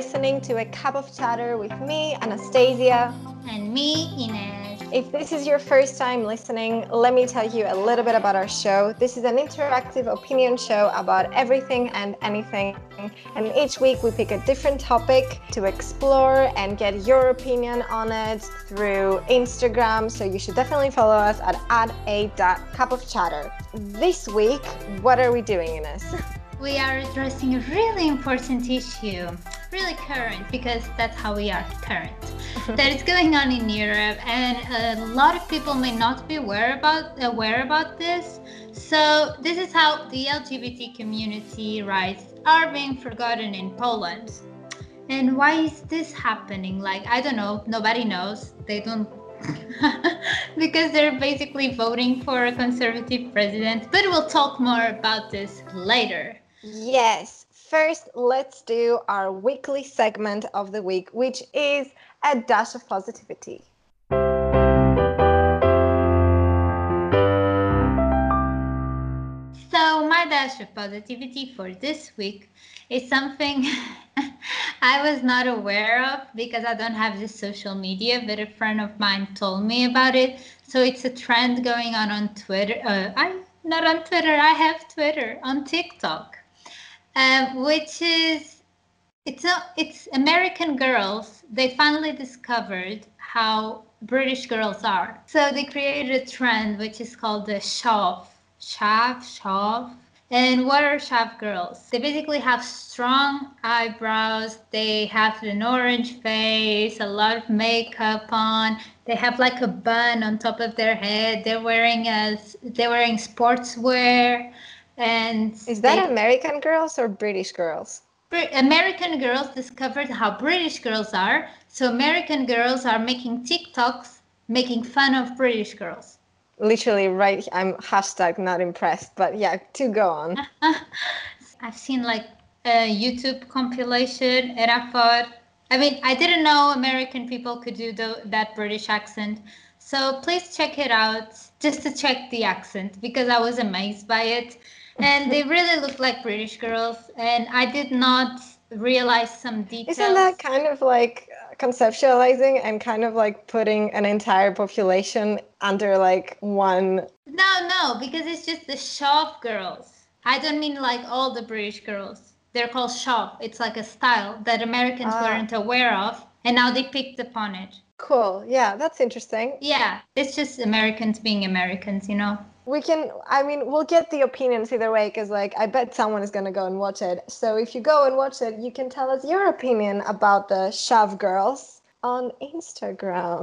listening to A Cup of Chatter with me, Anastasia. And me, Ines. If this is your first time listening, let me tell you a little bit about our show. This is an interactive opinion show about everything and anything. And each week we pick a different topic to explore and get your opinion on it through Instagram. So you should definitely follow us at, at a cup of chatter. This week, what are we doing, Ines? We are addressing a really important issue, really current, because that's how we are current. that is going on in Europe, and a lot of people may not be aware about aware about this. So this is how the LGBT community rights are being forgotten in Poland. And why is this happening? Like I don't know, nobody knows. They don't because they're basically voting for a conservative president. But we'll talk more about this later. Yes. First, let's do our weekly segment of the week, which is a dash of positivity. So, my dash of positivity for this week is something I was not aware of because I don't have this social media, but a friend of mine told me about it. So, it's a trend going on on Twitter. Uh, I not on Twitter. I have Twitter on TikTok um, which is it's a, it's American girls. They finally discovered how British girls are. So they created a trend which is called the chav, chav, chav. And what are shav girls? They basically have strong eyebrows. They have an orange face, a lot of makeup on. They have like a bun on top of their head. They're wearing a, they're wearing sportswear. And is that they, American girls or British girls? American girls discovered how British girls are. So American girls are making TikToks making fun of British girls. Literally, right? I'm hashtag not impressed, but yeah, to go on. I've seen like a YouTube compilation, and I thought, I mean, I didn't know American people could do the, that British accent. So please check it out just to check the accent because I was amazed by it and they really look like British girls. And I did not realize some details. Isn't that kind of like conceptualizing and kind of like putting an entire population under like one? No, no, because it's just the shop girls. I don't mean like all the British girls. They're called shop. It's like a style that Americans ah. weren't aware of, and now they picked upon it. Cool. Yeah, that's interesting. Yeah, it's just Americans being Americans, you know we can i mean we'll get the opinions either way because like i bet someone is going to go and watch it. So if you go and watch it you can tell us your opinion about the chav girls on instagram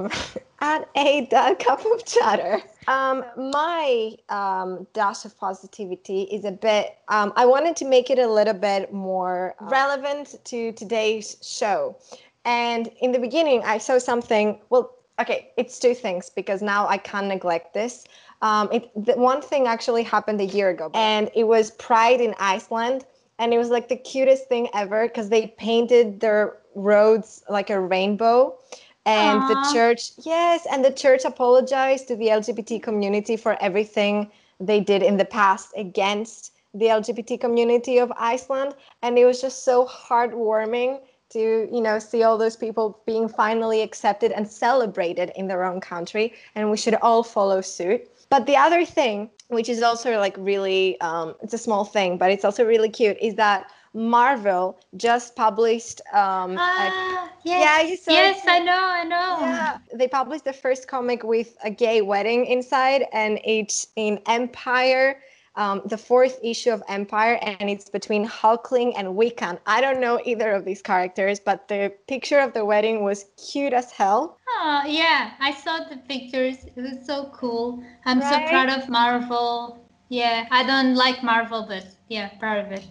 at a cup of chatter. Um, my um, dash of positivity is a bit um, i wanted to make it a little bit more relevant to today's show. And in the beginning i saw something well okay it's two things because now i can't neglect this um, it the one thing actually happened a year ago, and it was Pride in Iceland, and it was like the cutest thing ever because they painted their roads like a rainbow, and Aww. the church yes, and the church apologized to the LGBT community for everything they did in the past against the LGBT community of Iceland, and it was just so heartwarming to you know see all those people being finally accepted and celebrated in their own country and we should all follow suit but the other thing, which is also like really, um, it's a small thing, but it's also really cute, is that Marvel just published. Um, ah, a, yes, yeah, yes, it? I know, I know. Yeah, they published the first comic with a gay wedding inside, and it's in Empyre um, the fourth issue of Empyre, and it's between Hulkling and Wiccan. I don't know either of these characters, but the picture of the wedding was cute as hell. Oh, yeah, I saw the pictures. It was so cool. I'm right? so proud of Marvel. Yeah, I don't like Marvel, but yeah, proud of it.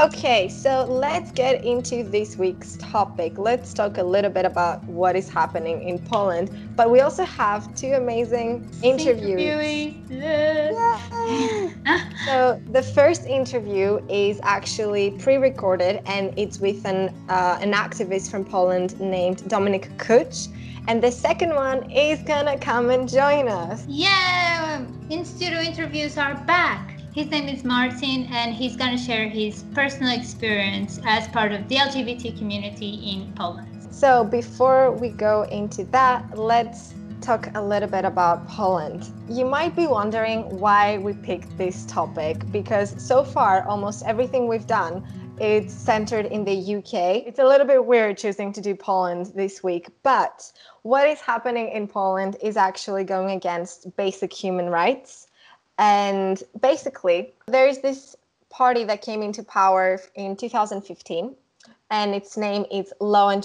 Okay, so let's get into this week's topic. Let's talk a little bit about what is happening in Poland. But we also have two amazing interviews. so the first interview is actually pre-recorded, and it's with an uh, an activist from Poland named Dominik Kuc. And the second one is gonna come and join us. Yeah, in studio interviews are back. His name is Martin, and he's going to share his personal experience as part of the LGBT community in Poland. So, before we go into that, let's talk a little bit about Poland. You might be wondering why we picked this topic because so far, almost everything we've done it's centered in the UK. It's a little bit weird choosing to do Poland this week, but what is happening in Poland is actually going against basic human rights. And basically, there's this party that came into power in 2015 and its name is Law and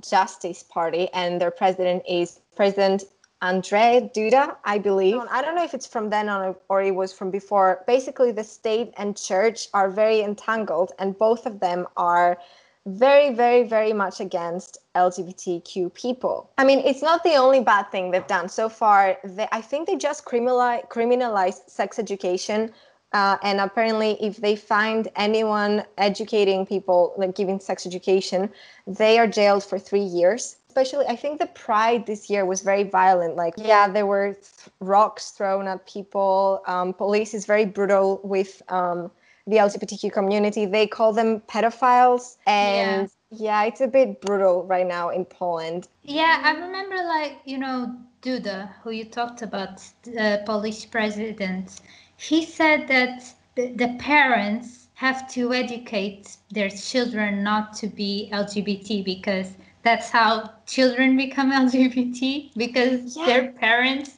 Justice, Party, and their president is President Andrzej Duda, I believe. I don't know if it's from then on or it was from before. Basically, the state and church are very entangled, and both of them are very, very, very much against LGBTQ people. I mean, it's not the only bad thing they've done so far. They, I think they just criminalize, criminalized sex education. Uh, and apparently, if they find anyone educating people, like giving sex education, they are jailed for three years especially i think the pride this year was very violent like yeah there were th- rocks thrown at people um, police is very brutal with um, the lgbtq community they call them pedophiles and yeah. yeah it's a bit brutal right now in poland yeah i remember like you know duda who you talked about the polish president he said that the, the parents have to educate their children not to be lgbt because that's how children become LGBT because yeah. their parents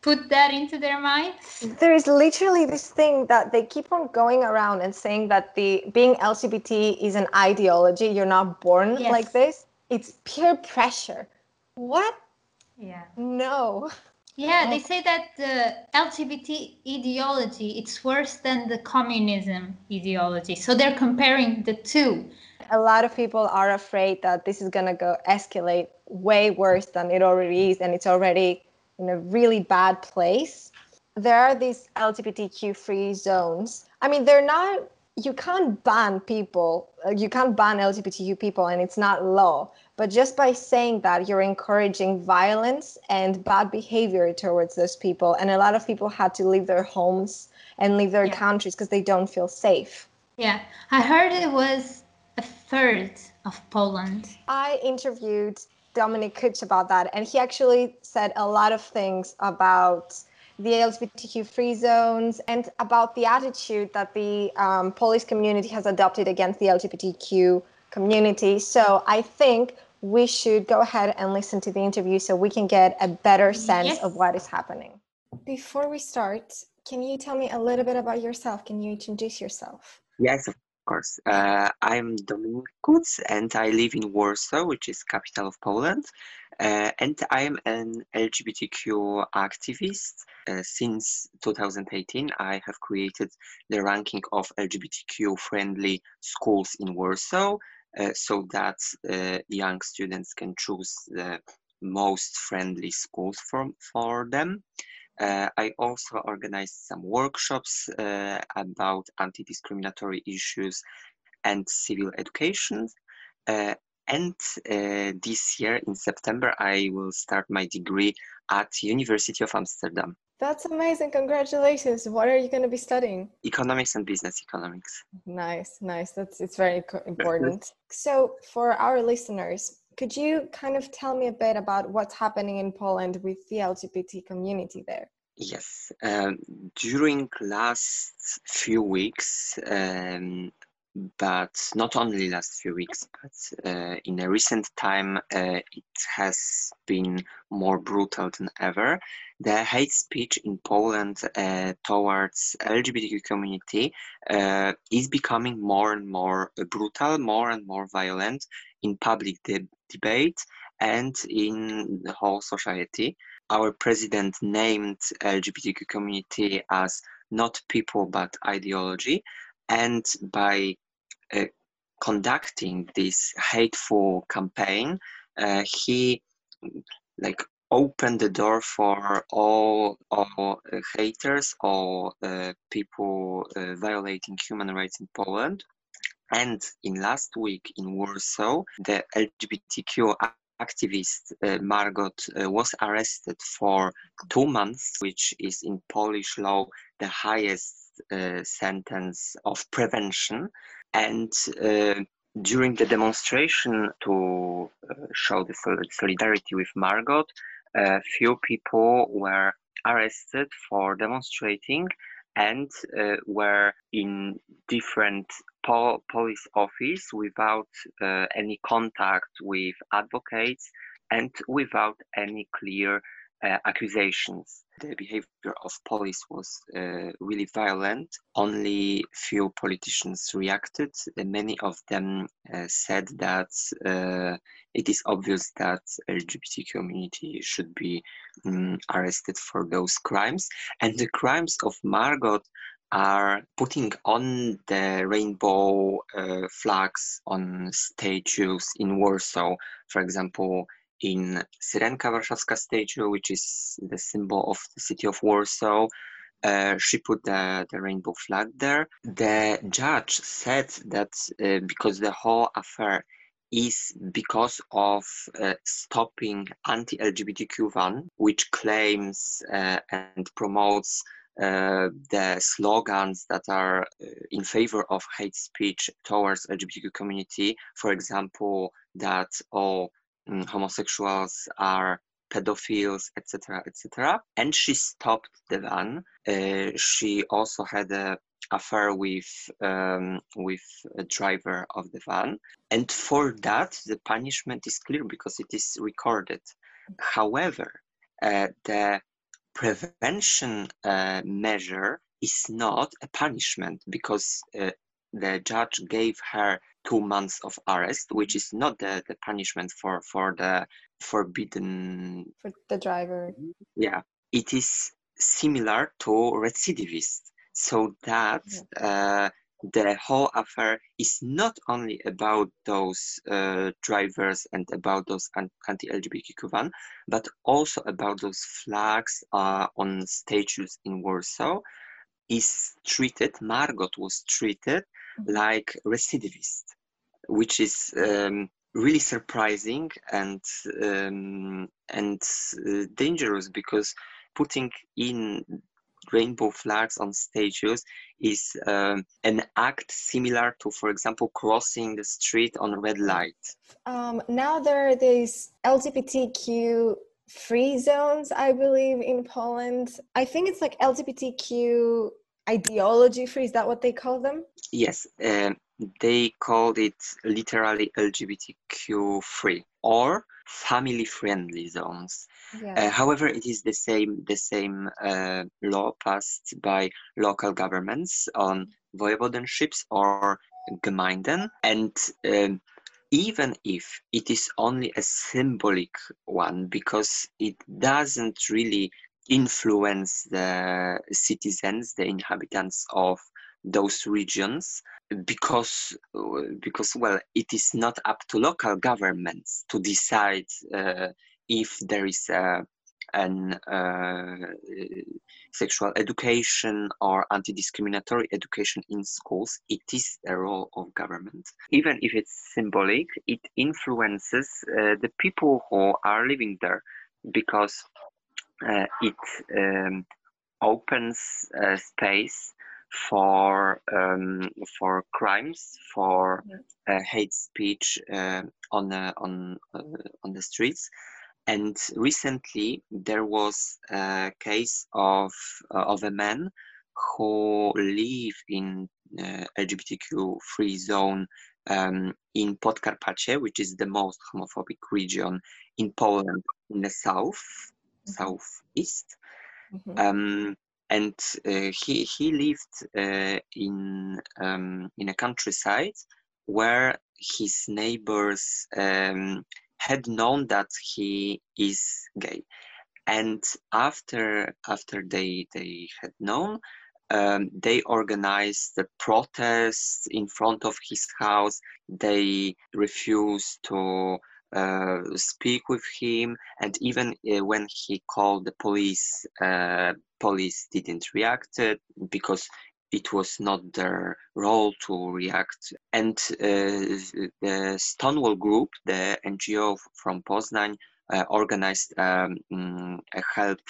put that into their minds. There is literally this thing that they keep on going around and saying that the being LGBT is an ideology. You're not born yes. like this. It's peer pressure. What? Yeah. No. Yeah, they oh. say that the LGBT ideology it's worse than the communism ideology. So they're comparing the two a lot of people are afraid that this is going to go escalate way worse than it already is and it's already in a really bad place there are these lgbtq free zones i mean they're not you can't ban people uh, you can't ban lgbtq people and it's not law but just by saying that you're encouraging violence and bad behavior towards those people and a lot of people had to leave their homes and leave their yeah. countries because they don't feel safe yeah i heard it was a third of Poland. I interviewed Dominik Kuc about that, and he actually said a lot of things about the LGBTQ free zones and about the attitude that the um, Polish community has adopted against the LGBTQ community. So I think we should go ahead and listen to the interview so we can get a better sense yes. of what is happening. Before we start, can you tell me a little bit about yourself? Can you introduce yourself? Yes, of course. Uh, I'm Dominik Kuc and I live in Warsaw, which is capital of Poland. Uh, and I am an LGBTQ activist. Uh, since 2018, I have created the ranking of LGBTQ friendly schools in Warsaw uh, so that uh, young students can choose the most friendly schools for, for them. Uh, I also organized some workshops uh, about anti-discriminatory issues and civil education. Uh, and uh, this year in September, I will start my degree at University of Amsterdam. That's amazing. Congratulations. What are you going to be studying? Economics and business economics. Nice, nice. That's it's very important. so, for our listeners, could you kind of tell me a bit about what's happening in Poland with the LGBT community there? Yes, um, during last few weeks, um, but not only last few weeks, but uh, in a recent time, uh, it has been more brutal than ever. The hate speech in Poland uh, towards LGBTQ community uh, is becoming more and more brutal, more and more violent in public de- debate and in the whole society. Our president named LGBTQ community as not people but ideology, and by uh, conducting this hateful campaign, uh, he like opened the door for all all uh, haters, all uh, people uh, violating human rights in Poland. And in last week in Warsaw, the LGBTQ activist uh, Margot uh, was arrested for two months, which is in Polish law the highest uh, sentence of prevention. And uh, during the demonstration to uh, show the solidarity with Margot, a few people were arrested for demonstrating and uh, were in different po- police office without uh, any contact with advocates and without any clear uh, accusations. The behavior of police was uh, really violent. Only few politicians reacted. Many of them uh, said that uh, it is obvious that LGBT community should be um, arrested for those crimes. And the crimes of Margot are putting on the rainbow uh, flags on statues in Warsaw. For example, in Syrenka Warszawska statue, which is the symbol of the city of Warsaw. Uh, she put the, the rainbow flag there. The judge said that uh, because the whole affair is because of uh, stopping anti-LGBTQ van, which claims uh, and promotes uh, the slogans that are uh, in favor of hate speech towards LGBTQ community. For example, that all um, homosexuals are pedophiles, etc., etc. And she stopped the van. Uh, she also had a affair with um, with a driver of the van, and for that the punishment is clear because it is recorded. However, uh, the prevention uh, measure is not a punishment because uh, the judge gave her two months of arrest, which is not the, the punishment for, for the forbidden. For the driver. Yeah, it is similar to recidivist. So that uh, the whole affair is not only about those uh, drivers and about those anti-LGBTQ van, but also about those flags uh, on statues in Warsaw. Is treated, Margot was treated like recidivist which is um, really surprising and um, and uh, dangerous because putting in rainbow flags on statues is um, an act similar to, for example, crossing the street on red light. Um, now there are these LGBTQ free zones, I believe, in Poland. I think it's like LGBTQ ideology free. Is that what they call them? Yes. Um, they called it literally LGBTQ free or family friendly zones. Yeah. Uh, however, it is the same the same uh, law passed by local governments on voivodeships or Gemeinden, and um, even if it is only a symbolic one, because it doesn't really influence the citizens, the inhabitants of those regions because because well it is not up to local governments to decide uh, if there is a, an uh, sexual education or anti-discriminatory education in schools. It is a role of government. Even if it's symbolic it influences uh, the people who are living there because uh, it um, opens space for um, for crimes, for uh, hate speech uh, on uh, on on the streets. And recently, there was a case of of a man who live in uh, LGBTQ free zone um, in Podkarpacie, which is the most homophobic region in Poland in the south, mm-hmm. southeast. Mm-hmm. Um, and uh, he he lived uh, in um, in a countryside where his neighbors um, had known that he is gay, and after after they they had known. Um, they organized the protests in front of his house. They refused to uh, speak with him and even uh, when he called the police uh, police didn't react uh, because it was not their role to react. And uh, the stonewall group the ngo from poznan organized um, mm, a help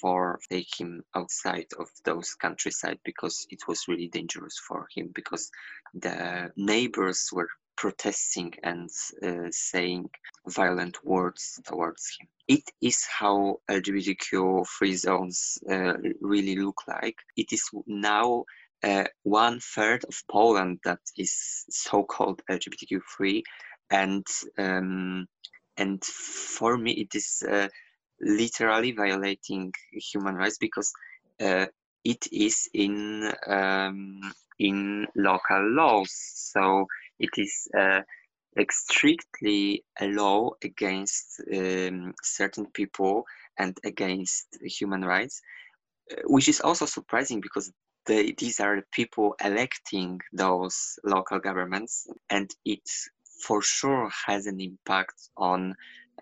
for take him outside of those countryside because it was really dangerous for him because the neighbors were protesting and uh, saying violent words towards him. It is how LGBTQ free zones uh, really look like. It is now uh, one third of Poland that is so-called LGBTQ free, and um, and for me it is uh, literally violating human rights because uh, it is in um, in local laws. So it is uh, strictly a law against um, certain people and against human rights, uh, which is also surprising because they, these are the people electing those local governments, and it for sure has an impact on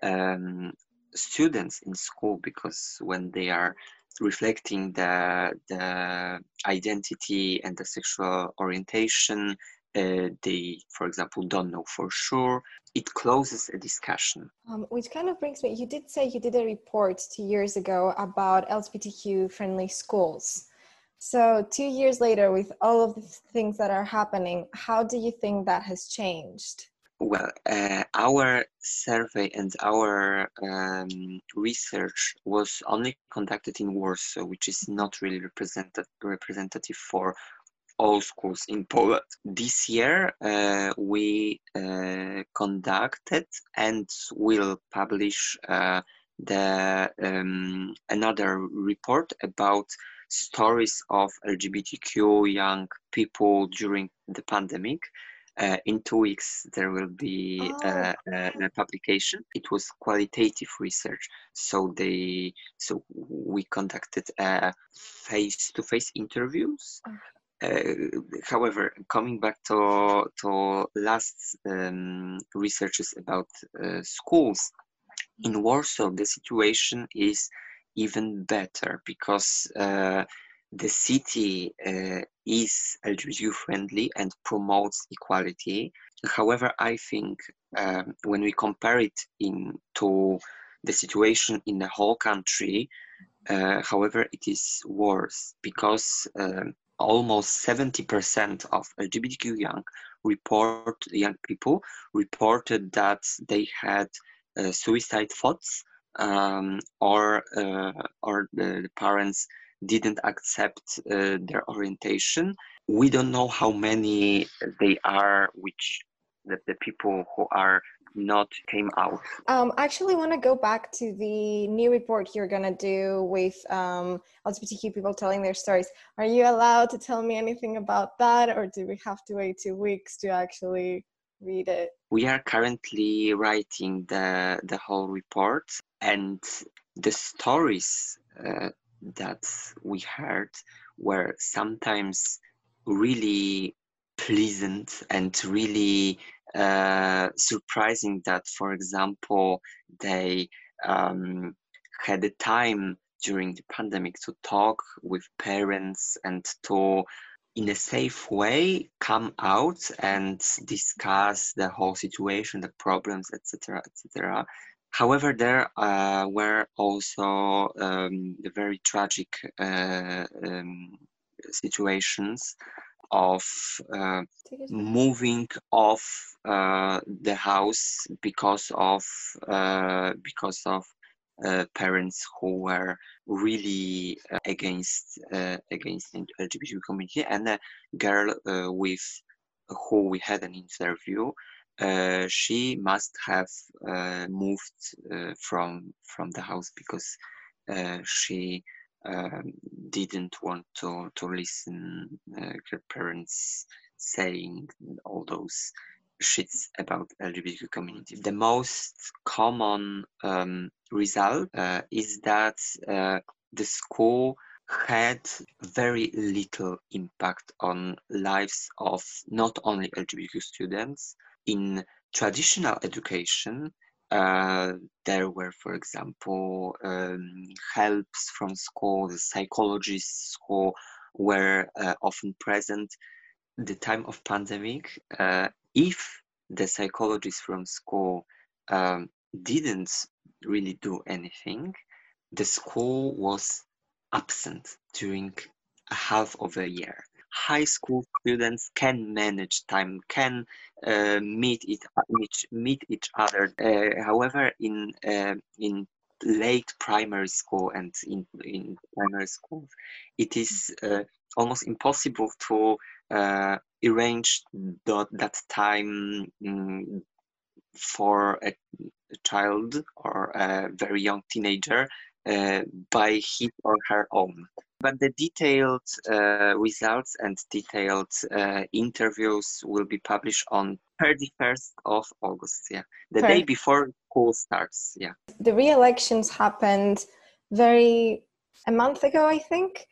um, students in school because when they are reflecting the the identity and the sexual orientation uh, they for example don't know for sure. It closes a discussion. Um, which kind of brings me you did say you did a report two years ago about lgbtq friendly schools. So two years later with all of the things that are happening how do you think that has changed? Well, uh, our survey and our um, research was only conducted in Warsaw, which is not really representative representative for all schools in Poland. This year, uh, we uh, conducted and will publish uh, the um, another report about stories of LGBTQ young people during the pandemic uh, in two weeks there will be oh. uh, uh, a publication it was qualitative research so they so we conducted face-to-face interviews uh, however, coming back to to last um, researches about uh, schools in Warsaw, the situation is even better because uh, the city uh, is LGBT friendly and promotes equality. However, I think um, when we compare it in to the situation in the whole country, uh, however, it is worse because um, almost 70% of LGBTQ young report young people reported that they had uh, suicide thoughts um, or uh, or the, parents didn't accept uh, their orientation. We don't know how many they are, which the, the people who are not came out. Um, I actually want to go back to the new report you're going to do with um, LGBTQ people telling their stories. Are you allowed to tell me anything about that, or do we have to wait two weeks to actually read it? We are currently writing the, the whole report, and the stories uh, that we heard were sometimes really pleasant and really uh, surprising that, for example, they um, had the time during the pandemic to talk with parents and to in a safe way come out and discuss the whole situation the problems etc etc However, there uh, were also um, the very tragic uh, um, situations of uh, moving off uh, the house because of uh, because of uh, parents who were really against against the LGBT community, and a girl with who we had an interview uh, she must have uh, moved uh, from from the house because uh, she um, didn't want to to listen uh, her parents saying all those shits about LGBTQ community. The most common um, result is that the school had very little impact on lives of not only LGBTQ students, in traditional education, uh, there were, for example, um, helps from school, the psychologists who were uh, often present. The time of pandemic, uh, if the psychologists from school um, didn't really do anything, the school was absent during a half of a year. High school students can manage time, can uh, meet it meet, meet each other. Uh, however, in uh, in late primary school and in in primary school, it is uh, almost impossible to uh, arrange that, that time um, for a, a, child or a very young teenager uh, by his or her own. But the detailed uh, results and detailed uh, interviews will be published on 31st of August. Yeah, the day before school starts. Yeah, the re-elections happened very a month ago, I think.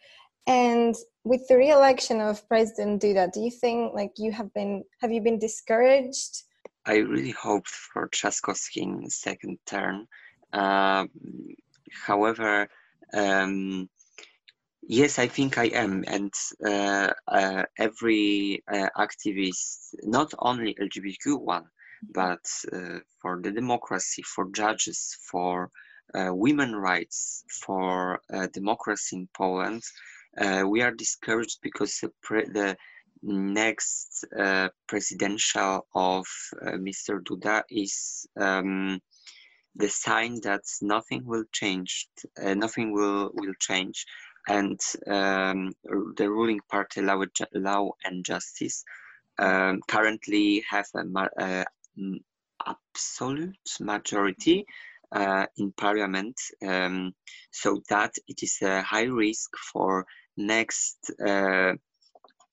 And with the re-election of President Duda, do you think like you have been have you been discouraged? I really hoped for Trzaskowski in second term. Uh, however, um, yes, I think I am, and uh, uh, every uh, activist, not only LGBTQ one, but uh, for the democracy, for judges, for uh, women rights, for democracy in Poland, uh, we are discouraged because the, the next uh, presidential of uh, Mr. Duda is um, the sign that nothing will change, uh, nothing will will change, and um, the ruling party, Law, Law and Justice, um, currently have a, absolute majority uh, in parliament um, so that it is a high risk for next uh,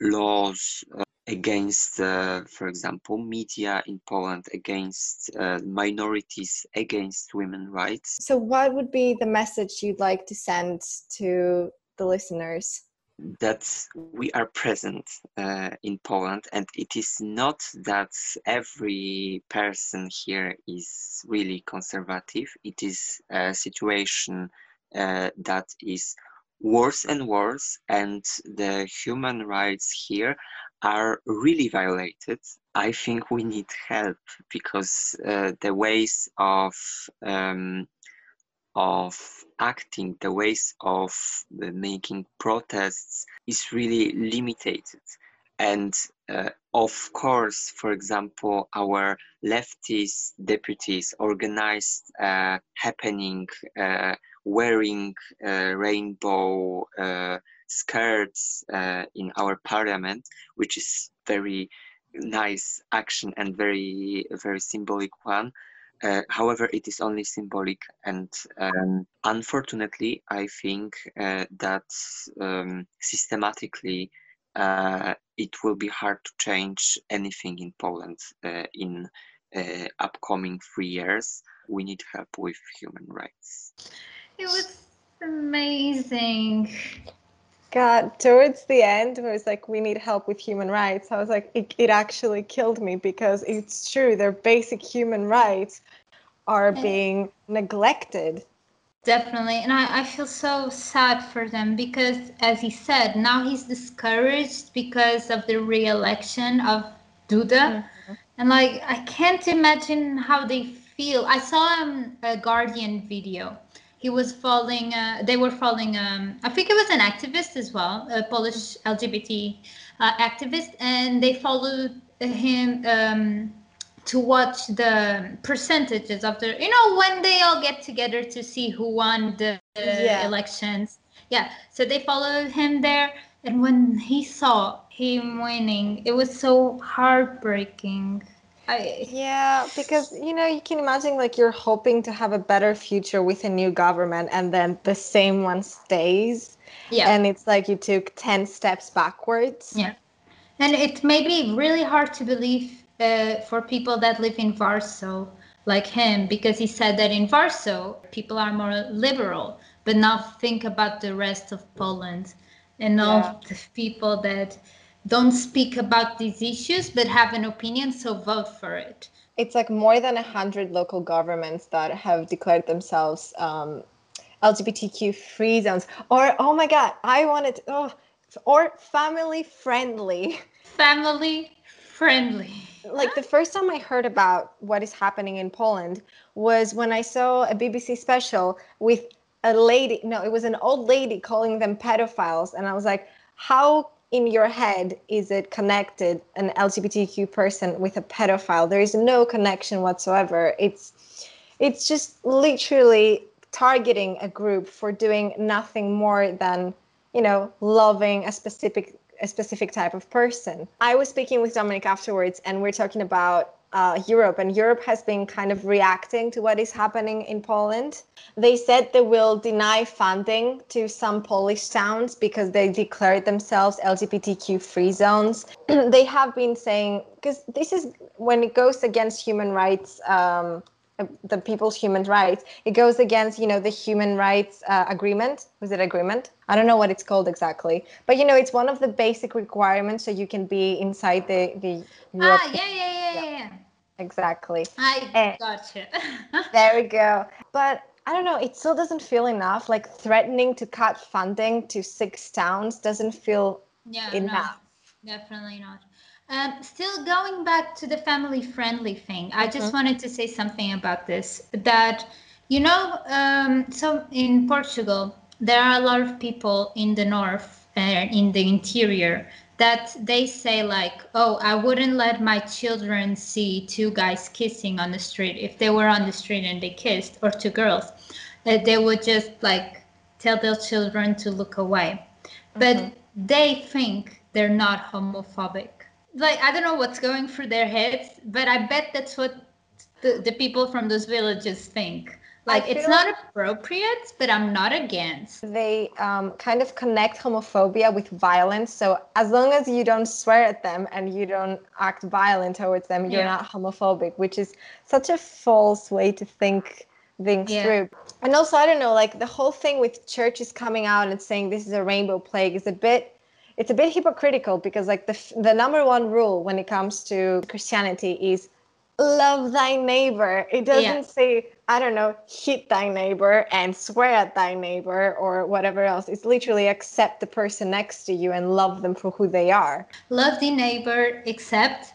laws uh, against, uh, for example, media in Poland, against uh, minorities, against women rights. So, what would be the message you'd like to send to the listeners? That we are present uh, in Poland, and it is not that every person here is really conservative. It is a situation uh, that is worse and worse, and the human rights here are really violated. I think we need help because uh, the ways of um, of acting, the ways of uh, making protests is really limited. And uh, of course, for example, our leftist deputies organized a happening uh, wearing uh, rainbow uh, skirts uh, in our parliament, which is very nice action and very very symbolic one. Uh, however, it is only symbolic, and um, unfortunately, I think uh, that um, systematically uh, it will be hard to change anything in Poland in upcoming three years. We need help with human rights. It was amazing. God, towards the end, it was like, we need help with human rights. I was like, it, it actually killed me because it's true, their basic human rights are being neglected. Definitely. And I, I feel so sad for them because, as he said, now he's discouraged because of the re election of Duda. Mm-hmm. And like, I can't imagine how they feel. I saw um, a Guardian video he was following uh, they were following um, i think it was an activist as well a polish lgbt uh, activist and they followed him um, to watch the percentages of the you know when they all get together to see who won the yeah. elections yeah so they followed him there and when he saw him winning it was so heartbreaking I, yeah, because you know you can imagine like you're hoping to have a better future with a new government, and then the same one stays. Yeah, and it's like you took ten steps backwards. Yeah, and it may be really hard to believe uh, for people that live in Warsaw, like him, because he said that in Warsaw people are more liberal, but now think about the rest of Poland and all yeah. the people that don't speak about these issues but have an opinion, so vote for it. It's like more than 100 local governments that have declared themselves um, LGBTQ free zones. Or, oh my God, I wanted, to, oh, or family friendly. Family friendly. Like the first time I heard about what is happening in Poland was when I saw a BBC special with a lady, no, it was an old lady calling them pedophiles. And I was like, how in your head is it connected an LGBTQ person with a pedophile? There is no connection whatsoever. It's it's just literally targeting a group for doing nothing more than you know loving a specific a specific type of person. I was speaking with Dominik afterwards, and we're talking about uh, Europe, and Europe has been kind of reacting to what is happening in Poland. They said they will deny funding to some Polish towns because they declared themselves LGBTQ free zones. they have been saying, because this is when it goes against human rights. Um, the people's human rights it goes against you know the human rights uh, agreement was it agreement i don't know what it's called exactly but you know it's one of the basic requirements so you can be inside the the Europe- ah yeah yeah yeah yeah, yeah. Exactly i and, gotcha there we go but I don't know, it still doesn't feel enough. Like threatening to cut funding to six towns doesn't feel yeah, enough. No, definitely not. Um, still going back to the family friendly thing, I just mm-hmm. wanted to say something about this. That, you know, um, so in Portugal, there are a lot of people in the north and uh, in the interior that they say like oh i wouldn't let my children see two guys kissing on the street if they were on the street and they kissed or two girls that they would just like tell their children to look away but mm-hmm. they think they're not homophobic like I don't know what's going through their heads, but I bet that's what the, the people from those villages think. Like it's not like appropriate, but I'm not against. They um, kind of connect homophobia with violence. So as long as you don't swear at them and you don't act violent towards them, you're yeah. not homophobic, which is such a false way to think things yeah. through. And also, I don't know, like the whole thing with churches coming out and saying this is a rainbow plague is a bit it's a bit hypocritical because like the the number one rule when it comes to Christianity is love thy neighbor. It doesn't yeah. say I don't know hit thy neighbor and swear at thy neighbor or whatever else. It's literally accept the person next to you and love them for who they are. Love the neighbor, accept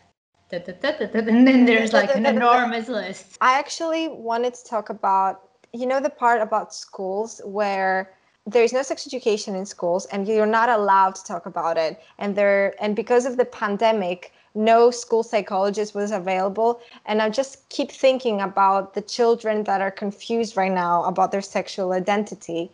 and then there's like an enormous list. I actually wanted to talk about, you know, the part about schools where there's no sex education in schools and you're not allowed to talk about it and there and because of the pandemic no school psychologist was available. And i just keep thinking about the children that are confused right now about their sexual identity.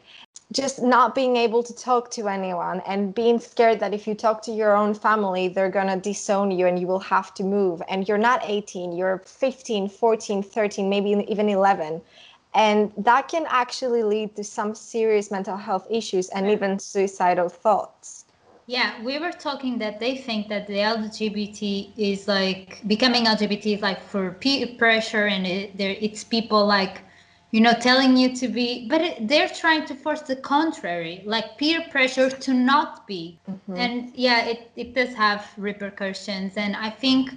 Just not being able to talk to anyone and being scared that if you talk to your own family they're going to disown you and you will have to move. And you're not 18 you're 15 14 13 maybe even 11 and that can actually lead to some serious mental health issues and even suicidal thoughts yeah we were talking that they think that the lgbt is like becoming lgbt is like for peer pressure and it, it's people like you know telling you to be but it, they're trying to force the contrary like peer pressure to not be mm-hmm. and yeah it, it does have repercussions and i think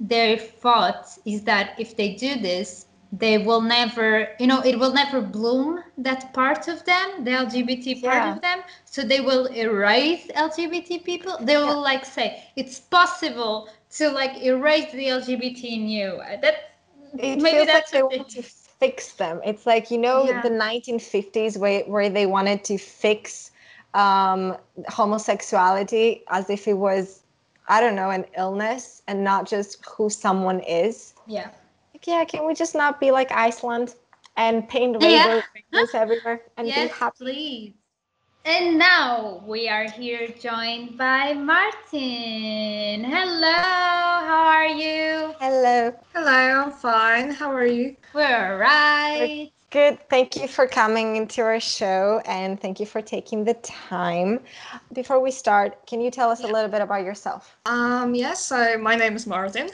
their thought is that if they do this they will never you know it will never bloom that part of them the lgbt part yeah. of them so they will erase lgbt people they will yeah. like say it's possible to like erase the lgbt in you that it maybe that's like they want to fix them it's like you know yeah. the 1950s where, where they wanted to fix um, homosexuality as if it was i don't know an illness and not just who someone is yeah yeah, can we just not be like Iceland and paint rainbows yeah. everywhere and yes, be happy? please. And now we are here joined by Martin. Hello, how are you? Hello. Hello, I'm fine. How are you? We're right. Good. Thank you for coming into our show and thank you for taking the time. Before we start, can you tell us a little bit about yourself? Um, yes, so my name is Martin.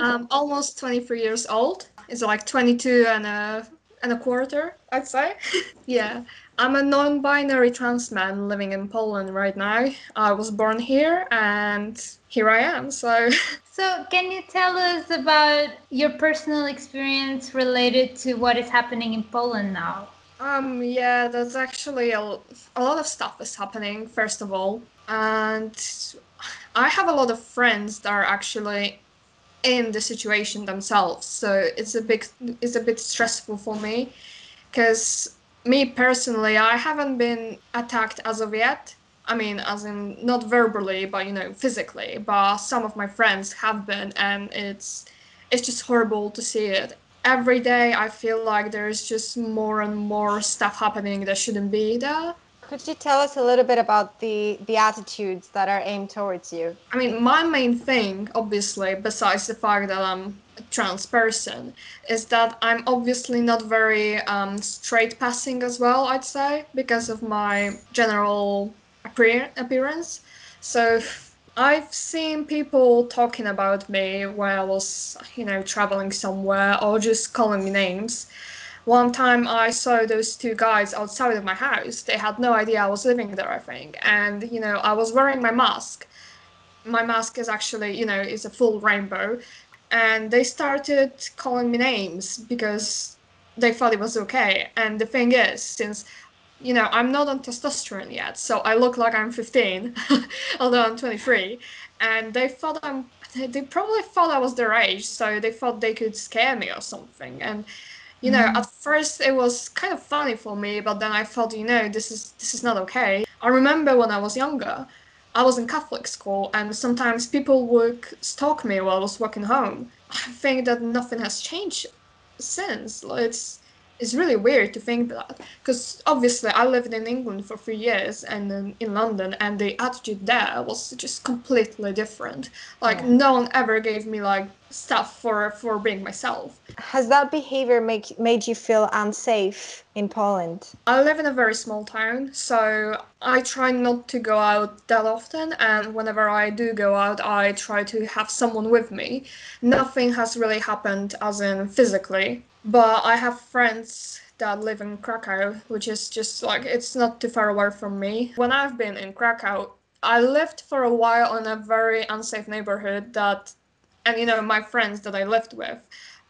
I'm almost 23 years old. It's like 22 and a and a quarter, I'd say. yeah. I'm a non-binary trans man living in Poland right now. I was born here and here I am. So So, can you tell us about your personal experience related to what is happening in Poland now? Um, yeah, there's actually a, a lot of stuff is happening, first of all. And I have a lot of friends that are actually in the situation themselves. So it's a big, it's a bit stressful for me because me personally, I haven't been attacked as of yet. I mean, as in not verbally, but you know, physically. But some of my friends have been, and it's it's just horrible to see it. Every day, I feel like there's just more and more stuff happening that shouldn't be there. Could you tell us a little bit about the the attitudes that are aimed towards you? I mean, my main thing, obviously, besides the fact that I'm a trans person, is that I'm obviously not very um, straight passing as well. I'd say because of my general appearance. So I've seen people talking about me while I was, you know, traveling somewhere or just calling me names. One time I saw those two guys outside of my house. They had no idea I was living there, I think. And, you know, I was wearing my mask. My mask is actually, you know, is a full rainbow. And they started calling me names because they thought it was okay. And the thing is, since you know, I'm not on testosterone yet, so I look like I'm 15, although I'm 23. And they thought I'm, they probably thought I was their age, so they thought they could scare me or something. And, you know, mm. at first it was kind of funny for me, but then I thought, you know, this is this is not okay. I remember when I was younger, I was in Catholic school, and sometimes people would stalk me while I was walking home. I think that nothing has changed since. It's it's really weird to think that because obviously I lived in England for three years and in, in London and the attitude there was just completely different. Like yeah. no one ever gave me like stuff for for being myself. Has that behavior make made you feel unsafe in Poland? I live in a very small town so I try not to go out that often and whenever I do go out I try to have someone with me. Nothing has really happened as in physically but I have friends that live in Krakow, which is just like it's not too far away from me. When I've been in Krakow, I lived for a while in a very unsafe neighborhood that, and you know, my friends that I lived with,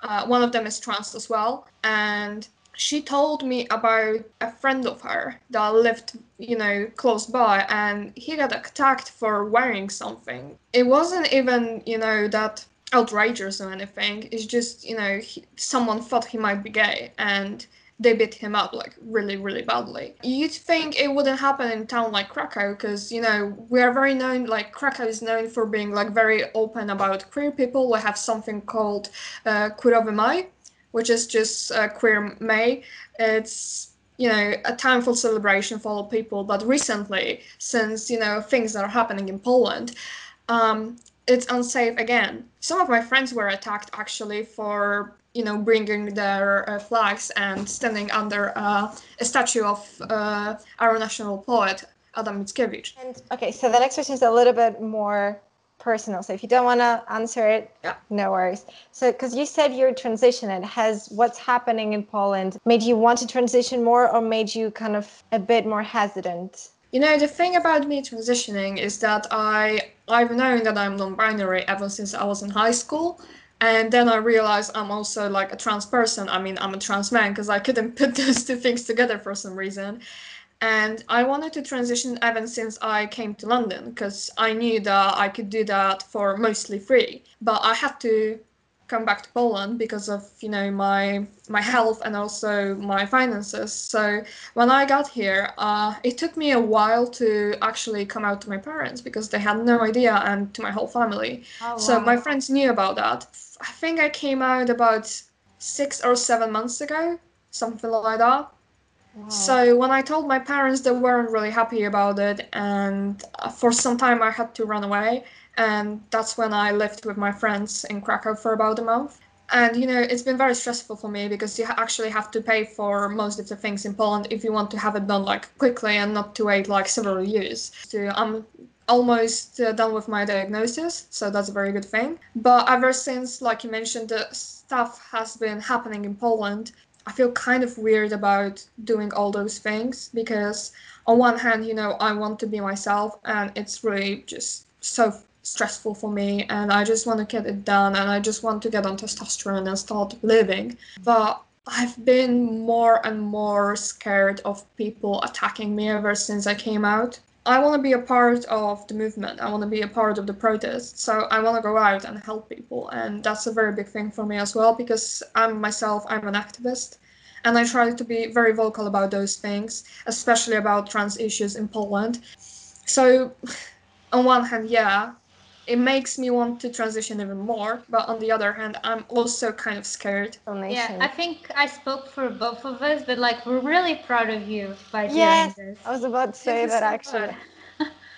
uh, one of them is trans as well, and she told me about a friend of her that lived, you know, close by, and he got attacked for wearing something. It wasn't even, you know, that outrageous or anything. It's just you know he, someone thought he might be gay and they beat him up like really really badly. You'd think it wouldn't happen in a town like Krakow because you know we are very known like Krakow is known for being like very open about queer people. We have something called uh, Queerowy Maj, which is just uh, Queer May. It's you know a time for celebration for all people but recently since you know things are happening in poland um, it's unsafe again. Some of my friends were attacked actually for you know bringing their uh, flags and standing under uh, a statue of uh, our national poet Adam Mickiewicz. And okay, so the next question is a little bit more personal. So if you don't want to answer it, yeah. no worries. So because you said you're transitioning, has what's happening in Poland made you want to transition more, or made you kind of a bit more hesitant? You know, the thing about me transitioning is that I I've known that I'm non-binary ever since I was in high school. And then I realized I'm also like a trans person. I mean, I'm a trans man because I couldn't put those two things together for some reason. And I wanted to transition ever since I came to London because I knew that I could do that for mostly free. But I had to come back to Poland because of you know my my health and also my finances. So when I got here, uh, it took me a while to actually come out to my parents because they had no idea, and to my whole family. Oh, wow. So my friends knew about that. I think I came out about six or seven months ago, something like that. Wow. So when I told my parents, they weren't really happy about it, and for some time I had to run away and that's when I lived with my friends in Krakow for about a month. And you know, it's been very stressful for me because you actually have to pay for most of the things in Poland if you want to have it done like quickly and not to wait like several years. So I'm almost uh, done with my diagnosis, so that's a very good thing. But ever since, like you mentioned, the stuff has been happening in Poland, I feel kind of weird about doing all those things because, on one hand, you know, I want to be myself, and it's really just so stressful for me and I just want to get it done and I just want to get on testosterone and start living. But I've been more and more scared of people attacking me ever since I came out. I want to be a part of the movement. I want to be a part of the protest. So I want to go out and help people. And that's a very big thing for me as well because I'm myself, I'm an activist. and I try to be very vocal about those things, especially about trans issues in Poland. So, on one hand, yeah, it makes me want to transition even more, but on the other hand, I'm also kind of scared. Yeah, I think I spoke for both of us, but like we're really proud of you by doing yes, this. I was about to say that actually.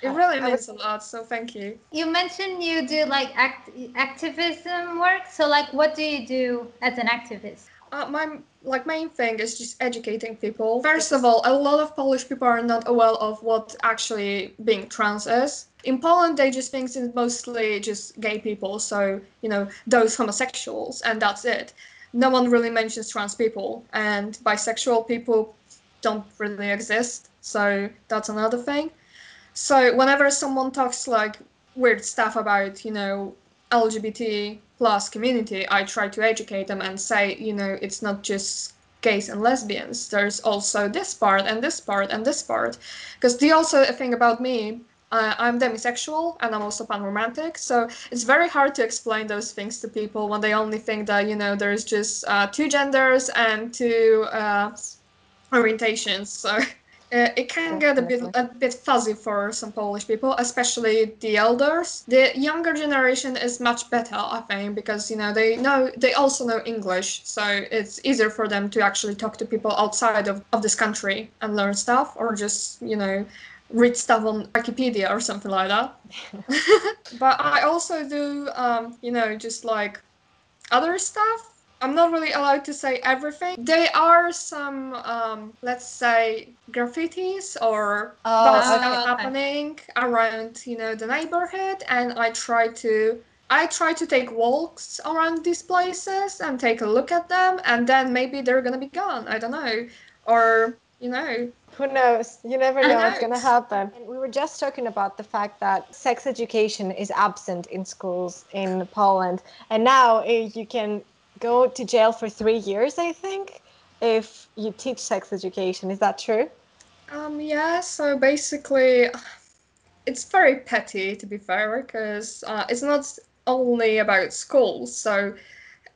It really means a lot, so thank you. You mentioned you do like act- activism work. So like, what do you do as an activist? Uh, my like main thing is just educating people. First of all, a lot of Polish people are not aware of what actually being trans is. In Poland, they just think it's mostly just gay people, so you know those homosexuals, and that's it. No one really mentions trans people, and bisexual people don't really exist. So that's another thing. So whenever someone talks like weird stuff about, you know, LGBT plus community, I try to educate them and say, you know, it's not just gays and lesbians. There's also this part and this part and this part. Because the also thing about me, uh, I'm demisexual and I'm also panromantic, so it's very hard to explain those things to people when they only think that you know there's just uh, two genders and two uh, orientations. So uh, it can get a bit a bit fuzzy for some Polish people, especially the elders. The younger generation is much better, I think, because you know they know they also know English, so it's easier for them to actually talk to people outside of, of this country and learn stuff, or just you know read stuff on Wikipedia or something like that. but I also do, um, you know, just like other stuff I'm not really allowed to say everything. There are some, um, let's say, graffitis or Oh, bad okay. stuff happening around, you know, the neighborhood, and I try to. I try to take walks around these places and take a look at them, and then maybe they're gonna be gone. I don't know, or you know, Who knows? You never Who know what's going to happen. And we were just talking about the fact that sex education is absent in schools in Poland. And now eh, you can go to jail for three years, I think, if you teach sex education. Is that true? Um, yeah, so basically, it's very petty to be fair, because uh, it's not only about schools, so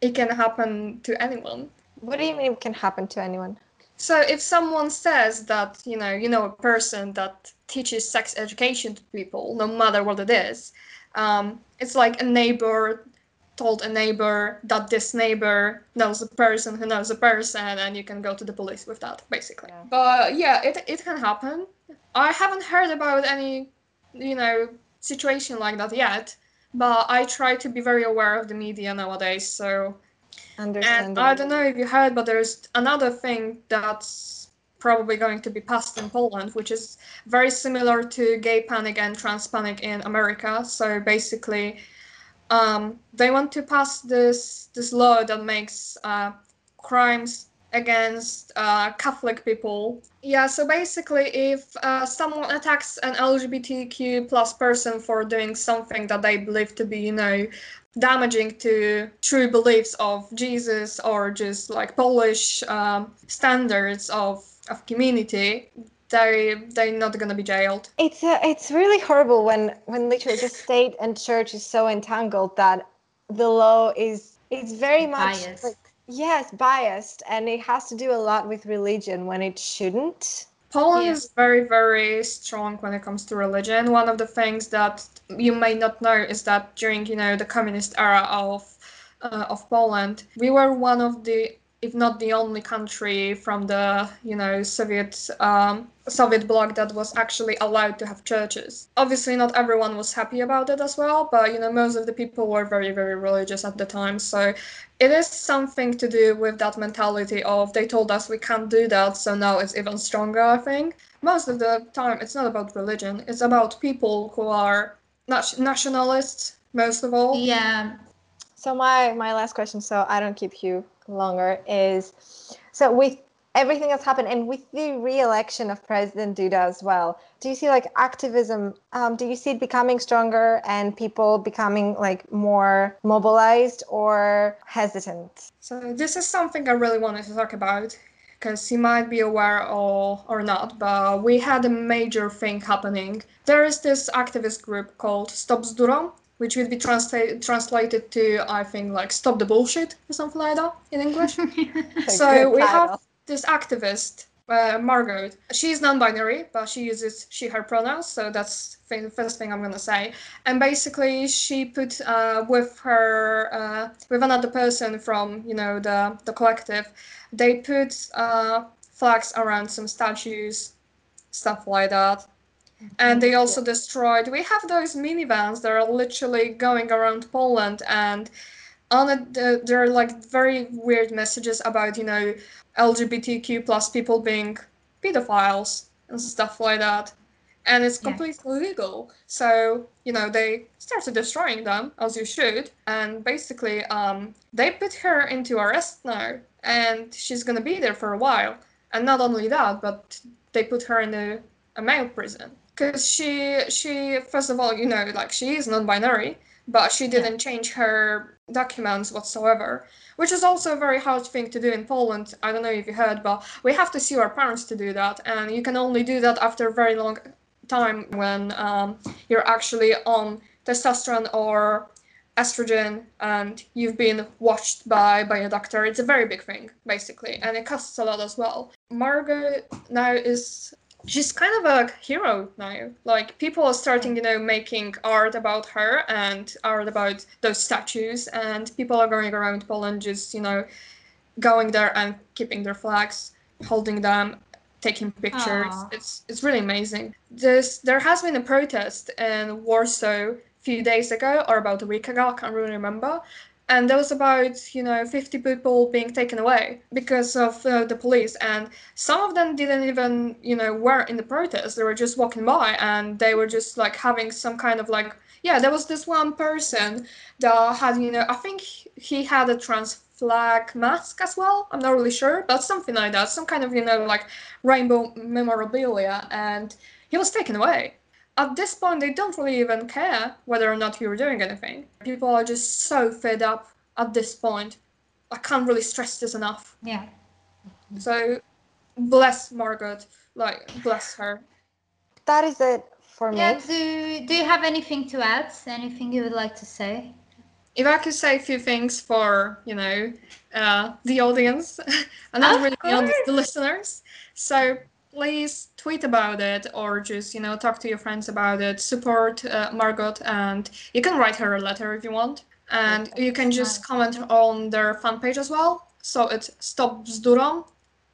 it can happen to anyone. What do you mean it can happen to anyone? So if someone says that, you know, you know a person that teaches sex education to people, no matter what it is, um, it's like a neighbor told a neighbor that this neighbor knows a person who knows a person, and you can go to the police with that, basically. Yeah. But yeah, it it can happen. I haven't heard about any, you know, situation like that yet. But I try to be very aware of the media nowadays, so and I don't know if you heard, but there's another thing that's probably going to be passed in Poland, which is very similar to gay panic and trans panic in America. So basically, um, they want to pass this this law that makes uh, crimes against uh, Catholic people. Yeah. So basically, if uh, someone attacks an LGBTQ plus person for doing something that they believe to be, you know, damaging to true beliefs of Jesus or just like Polish um, standards of of community, they they're not gonna be jailed. It's uh, it's really horrible when when literally the state and church is so entangled that the law is it's very much Biased. like yes biased and it has to do a lot with religion when it shouldn't. Poland Yeah. is very, very strong when it comes to religion. One of the things that you may not know is that during, you know, the communist era of uh, of Poland, we were one of the, if not the only country from the, you know, Soviet um, Soviet bloc that was actually allowed to have churches. Obviously, not everyone was happy about it as well, but you know, most of the people were very, very religious at the time. So it is something to do with that mentality of they told us we can't do that, so now it's even stronger, I think. Most of the time, it's not about religion, it's about people who are nat- nationalists, most of all. Yeah. So my my last question, so I don't keep you longer, is so with everything that's happened and with the re-election of President Duda as well, do you see like activism? Um, do you see it becoming stronger and people becoming like more mobilized or hesitant? So this is something I really wanted to talk about because you might be aware or, or not, but we had a major thing happening. There is this activist group called Stop Bzdurom, which would be translate, translated to, I think, like Stop the Bullshit or something like that in English. so we have this activist uh, Margot. She's non-binary, but she uses she/her pronouns, so that's the first thing I'm gonna say. And basically, she put uh, with her uh, with another person from you know the the collective, they put uh, flags around some statues, stuff like that. And they also destroyed. We have those minivans that are literally going around Poland, and on it there are like very weird messages about you know LGBTQ plus people being pedophiles and stuff like that. And it's completely yeah. legal. So, you know, they started destroying them, as you should. And basically, um, they put her into arrest now. And she's going to be there for a while. And not only that, but they put her in a, a male prison. Because she, she, first of all, you know, like she is non binary, but she didn't yeah. change her documents whatsoever which is also a very hard thing to do in Poland. I don't know if you heard, but we have to sue our parents to do that, and you can only do that after a very long time when um, you're actually on testosterone or estrogen and you've been watched by by a doctor it's a very big thing basically and it costs a lot as well margot now is she's kind of a hero now. Like people are starting, you know, making art about her and art about those statues, and people are going around Poland just, you know, going there and keeping their flags, holding them, taking pictures. Aww. It's it's really amazing. This there has been a protest in Warsaw a few days ago or about a week ago, I can't really remember, and there was about you know 50 people being taken away because of uh, the police. And some of them didn't even you know were in the protest. They were just walking by and they were just like having some kind of like yeah there was this one person that had you know i think he had a trans flag mask as well. I'm not really sure but something like that. Some kind of you know like rainbow memorabilia. And he was taken away at this point, they don't really even care whether or not you're doing anything. People are just so fed up at this point. I can't really stress this enough. Yeah. So, bless Margaret. Like, bless her. That is it for me. Yeah, do, do you have anything to add? Anything you would like to say? If I could say a few things for, you know, uh, the audience, and not really the audience, the listeners. So, please tweet about it or just you know talk to your friends about it support uh, margot and you can write her a letter if you want and you can just comment on their fan page as well so it's stop bzdurom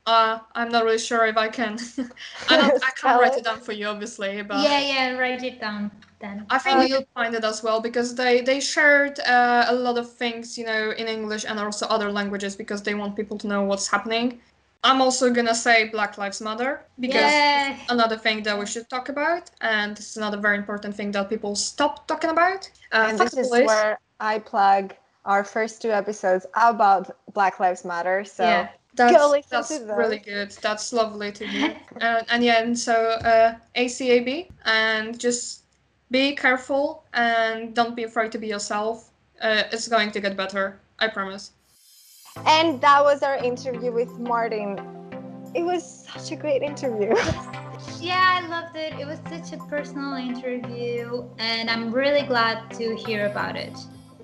uh, I'm not really sure if I can. I, don't, I can't write it down for you, obviously. But yeah, yeah, write it down then. I think you'll find it as well because they they shared uh, a lot of things, you know, in English and also other languages because they want people to know what's happening. I'm also gonna say Black Lives Matter because Yay. another thing that we should talk about, and this is another very important thing that people stop talking about. Uh, and this is police. where I plug our first two episodes about Black Lives Matter. So yeah. That's, that's really good. That's lovely to hear. uh, and yeah, and so uh, ACAB, and just be careful and don't be afraid to be yourself. Uh, it's going to get better. I promise. And that was our interview with Martin. It was such a great interview. yeah, I loved it. It was such a personal interview, and I'm really glad to hear about it.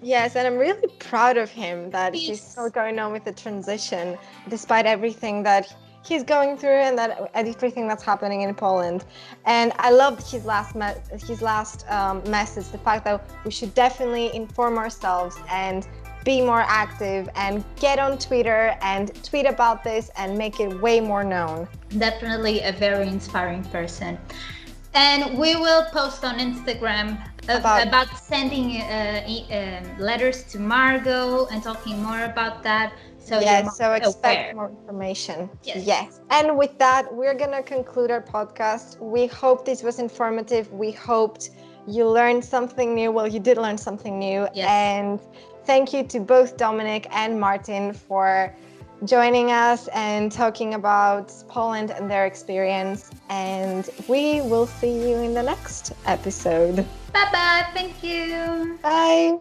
Yes, and I'm really proud of him that he's, he's still going on with the transition despite everything that he's going through and that everything that's happening in Poland. And I loved his last me- his last um, message, the fact that we should definitely inform ourselves and be more active and get on Twitter and tweet about this and make it way more known. Definitely a very inspiring person. And we will post on Instagram about, about sending uh, um, letters to Margot and talking more about that. So yes, so expect aware. more information. Yes. yes. And with that, we're gonna conclude our podcast. We hope this was informative. We hoped you learned something new. Well, you did learn something new. Yes. And Thank you to both Dominik and Martin for joining us and talking about Poland and their experience. And we will see you in the next episode. Bye bye. Thank you. Bye.